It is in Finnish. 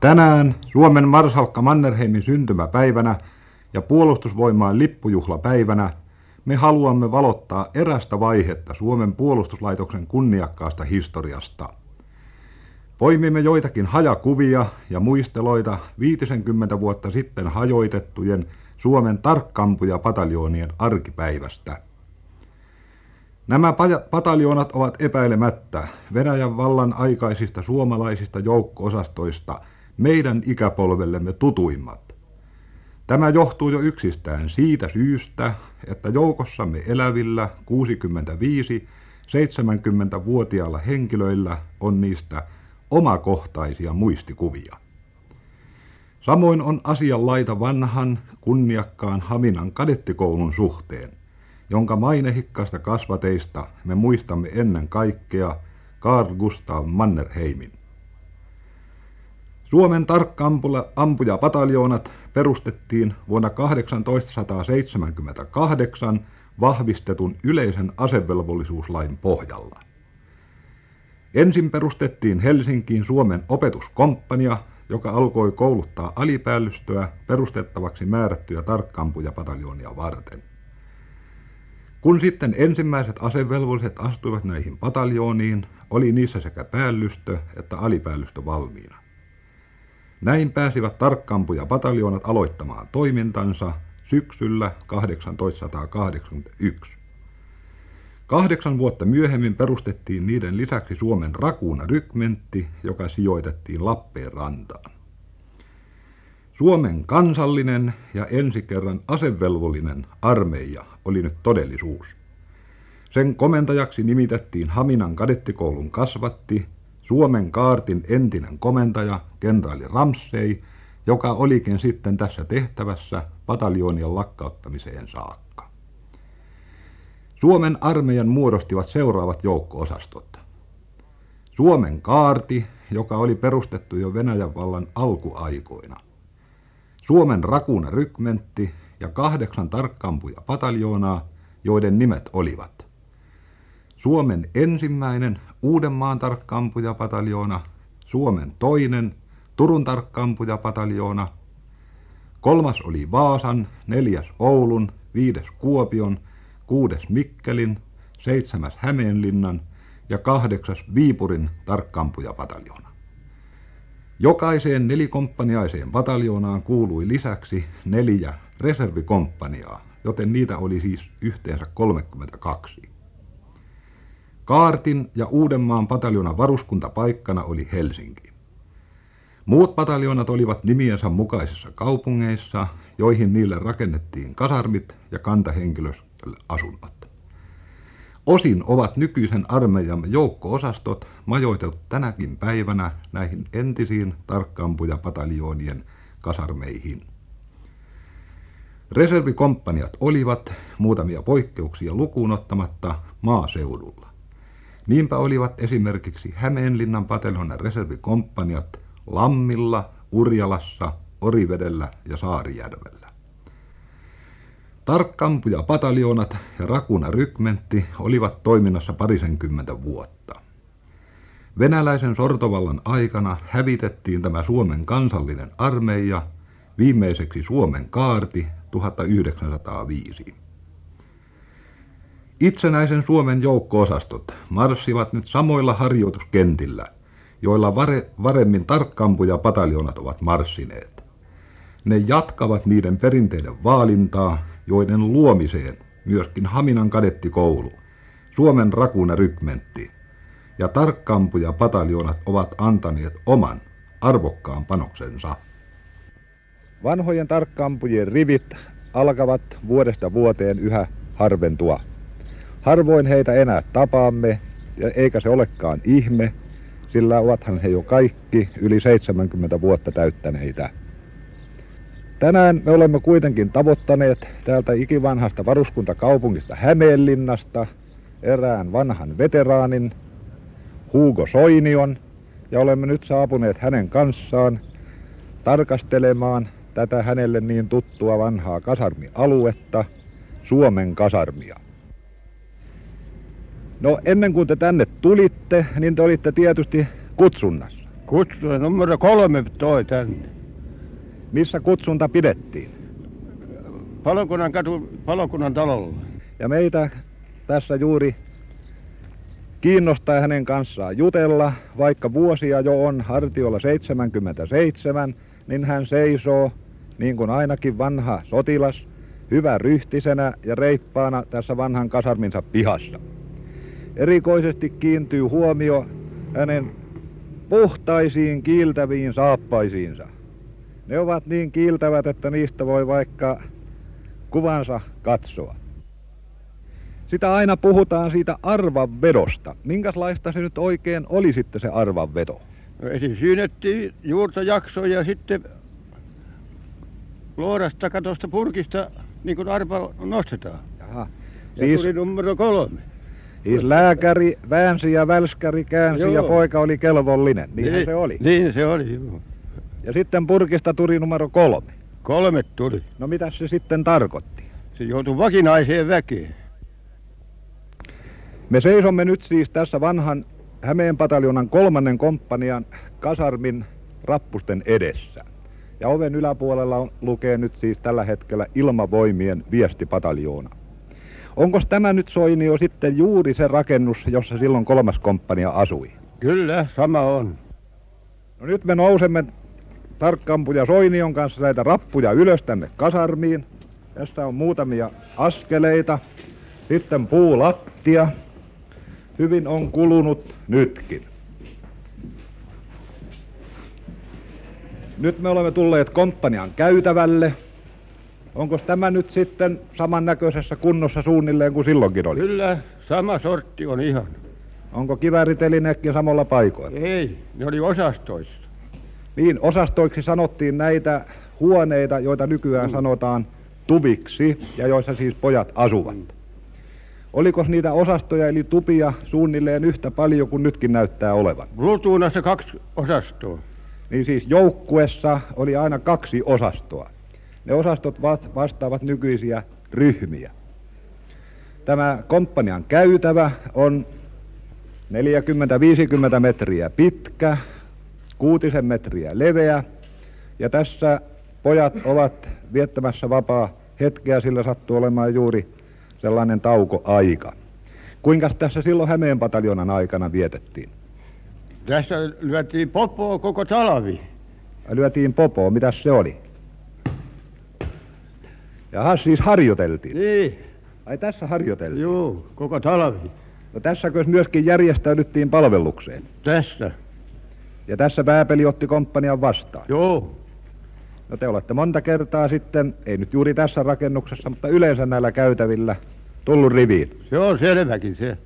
Tänään Suomen marsalkka Mannerheimin syntymäpäivänä ja puolustusvoimaan lippujuhlapäivänä me haluamme valottaa erästä vaihetta Suomen puolustuslaitoksen kunniakkaasta historiasta. Poimimme joitakin hajakuvia ja muisteloita 50 vuotta sitten hajoitettujen Suomen tarkkampuja pataljoonien arkipäivästä. Nämä pataljoonat ovat epäilemättä Venäjän vallan aikaisista suomalaisista joukko-osastoista meidän ikäpolvellemme tutuimmat. Tämä johtuu jo yksistään siitä syystä, että joukossamme elävillä 65-70-vuotiailla henkilöillä on niistä omakohtaisia muistikuvia. Samoin on asian laita vanhan, kunniakkaan Haminan kadettikoulun suhteen, jonka mainehikkaista kasvateista me muistamme ennen kaikkea Carl Gustav Mannerheimin. Suomen tarkkampuja pataljoonat perustettiin vuonna 1878 vahvistetun yleisen asevelvollisuuslain pohjalla. Ensin perustettiin Helsinkiin Suomen opetuskomppania, joka alkoi kouluttaa alipäällistöä perustettavaksi määrättyjä tarkkampujapataljoonia varten. Kun sitten ensimmäiset asevelvolliset astuivat näihin pataljooniin, oli niissä sekä päällystö että alipäällystö valmiina. Näin pääsivät tarkkampuja pataljoonat aloittamaan toimintansa syksyllä 1881. Kahdeksan vuotta myöhemmin perustettiin niiden lisäksi Suomen Rakuuna rykmentti, joka sijoitettiin Lappeenrantaan. Suomen kansallinen ja ensi kerran asevelvollinen armeija oli nyt todellisuus. Sen komentajaksi nimitettiin Haminan kadettikoulun kasvatti Suomen kaartin entinen komentaja, kenraali Ramsey, joka olikin sitten tässä tehtävässä pataljoonien lakkauttamiseen saakka. Suomen armeijan muodostivat seuraavat joukko-osastot. Suomen kaarti, joka oli perustettu jo Venäjän vallan alkuaikoina. Suomen rakuna rykmentti ja kahdeksan tarkkampuja pataljoonaa, joiden nimet olivat Suomen ensimmäinen Uudenmaan tarkkaampujapataljoona, Suomen toinen Turun tarkkaampujapataljoona, kolmas oli Vaasan, neljäs Oulun, viides Kuopion, kuudes Mikkelin, seitsemäs Hämeenlinnan ja kahdeksas Viipurin tarkkaampujapataljoona. Jokaiseen nelikomppaniaiseen pataljoonaan kuului lisäksi neljä reservikomppaniaa, joten niitä oli siis yhteensä 32. Kaartin ja Uudenmaan pataljonan varuskuntapaikkana oli Helsinki. Muut pataljonat olivat nimiensä mukaisissa kaupungeissa, joihin niille rakennettiin kasarmit ja kantahenkilöstölle asunnot. Osin ovat nykyisen armeijamme joukko-osastot majoitetut tänäkin päivänä näihin entisiin tarkkaampuja-pataljoonien kasarmeihin. Reservikomppaniat olivat, muutamia poikkeuksia lukuun ottamatta, maaseudulla. Niinpä olivat esimerkiksi Hämeenlinnan pataljonan reservikomppaniat Lammilla, Urjalassa, Orivedellä ja Saarijärvellä. Tarkkampuja pataljoonat ja Rakuna rykmentti olivat toiminnassa parisenkymmentä vuotta. Venäläisen sortovallan aikana hävitettiin tämä Suomen kansallinen armeija, viimeiseksi Suomen kaarti 1905. Itsenäisen Suomen joukko-osastot marssivat nyt samoilla harjoituskentillä, joilla vare, varemmin tarkkampuja pataljonat ovat marssineet. Ne jatkavat niiden perinteiden vaalintaa, joiden luomiseen myöskin Haminan kadettikoulu, Suomen rakuna rykmentti ja tarkkampuja pataljonat ovat antaneet oman arvokkaan panoksensa. Vanhojen tarkkampujien rivit alkavat vuodesta vuoteen yhä harventua. Harvoin heitä enää tapaamme, eikä se olekaan ihme, sillä ovathan he jo kaikki yli 70 vuotta täyttäneitä. Tänään me olemme kuitenkin tavoittaneet täältä ikivanhasta varuskuntakaupungista Hämeenlinnasta erään vanhan veteraanin, Hugo Soinion, ja olemme nyt saapuneet hänen kanssaan tarkastelemaan tätä hänelle niin tuttua vanhaa kasarmialuetta, Suomen kasarmia. No ennen kuin te tänne tulitte, niin te olitte tietysti kutsunnassa. Kutsuja numero kolme toi tänne. Missä kutsunta pidettiin? Palokunnan katu, palokunnan talolla. Ja meitä tässä juuri kiinnostaa hänen kanssaan jutella, vaikka vuosia jo on hartiolla 77, niin hän seisoo, niin kuin ainakin vanha sotilas, hyvä ryhtisenä ja reippaana tässä vanhan kasarminsa pihassa. Erikoisesti kiintyy huomio hänen puhtaisiin kiiltäviin saappaisiinsa. Ne ovat niin kiiltävät, että niistä voi vaikka kuvansa katsoa. Sitä aina puhutaan siitä arvanvedosta. Minkälaista se nyt oikein oli sitten se arvanveto? No ensin syynettiin juurta jaksoja ja sitten luodasta katosta purkista niin kuin arpa nostetaan. Jaha. Ja Siis, tuli numero kolme. Siis lääkäri väänsi ja välskäri käänsi Joo. ja poika oli kelvollinen. Niinhän se oli. Niin se oli, joo. Ja sitten purkista tuli numero kolme. Kolme tuli. No mitä se sitten tarkoitti? Se joutui vakinaiseen väkeen. Me seisomme nyt siis tässä vanhan Hämeen pataljonan kolmannen komppanian kasarmin rappusten edessä. Ja oven yläpuolella on, lukee nyt siis tällä hetkellä ilmavoimien viestipataljoona. Onko tämä nyt Soinio sitten juuri se rakennus, jossa silloin kolmas komppania asui? Kyllä, sama on. No nyt me nousemme tarkkampuja Soinion kanssa näitä rappuja ylös tänne kasarmiin. Tässä on muutamia askeleita. Sitten puulattia. Hyvin on kulunut nytkin. Nyt me olemme tulleet komppanian käytävälle. Onko tämä nyt sitten samannäköisessä kunnossa suunnilleen kuin silloinkin oli? Kyllä, sama sortti on ihan. Onko kiväritelineetkin samalla paikoilla? Ei, ne oli osastoissa. Niin, osastoiksi sanottiin näitä huoneita, joita nykyään sanotaan tuviksi ja joissa siis pojat asuvat. Oliko niitä osastoja eli tupia suunnilleen yhtä paljon kuin nytkin näyttää olevan? Blutuunassa kaksi osastoa. Niin siis joukkuessa oli aina kaksi osastoa. Ne osastot vas- vastaavat nykyisiä ryhmiä. Tämä komppanian käytävä on 40-50 metriä pitkä, kuutisen metriä leveä. Ja tässä pojat ovat viettämässä vapaa hetkeä, sillä sattuu olemaan juuri sellainen taukoaika. Kuinka tässä silloin Hämeen pataljonan aikana vietettiin? Tässä lyötiin popoa koko talvi. Lyötiin popoa, mitäs se oli? Jaha, siis harjoiteltiin. Niin, Ai tässä harjoiteltiin. joo, koko talvi. No tässäkö myöskin järjestäydyttiin palvelukseen? Tässä, Ja tässä pääpeli otti komppanian vastaan. joo. No te olette monta kertaa sitten, ei nyt juuri tässä rakennuksessa, mutta yleensä näillä käytävillä tullut riviin. Se on selväkin se.